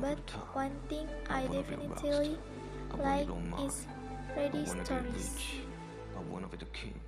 But one thing I definitely like is Freddy stories. I wanna the king.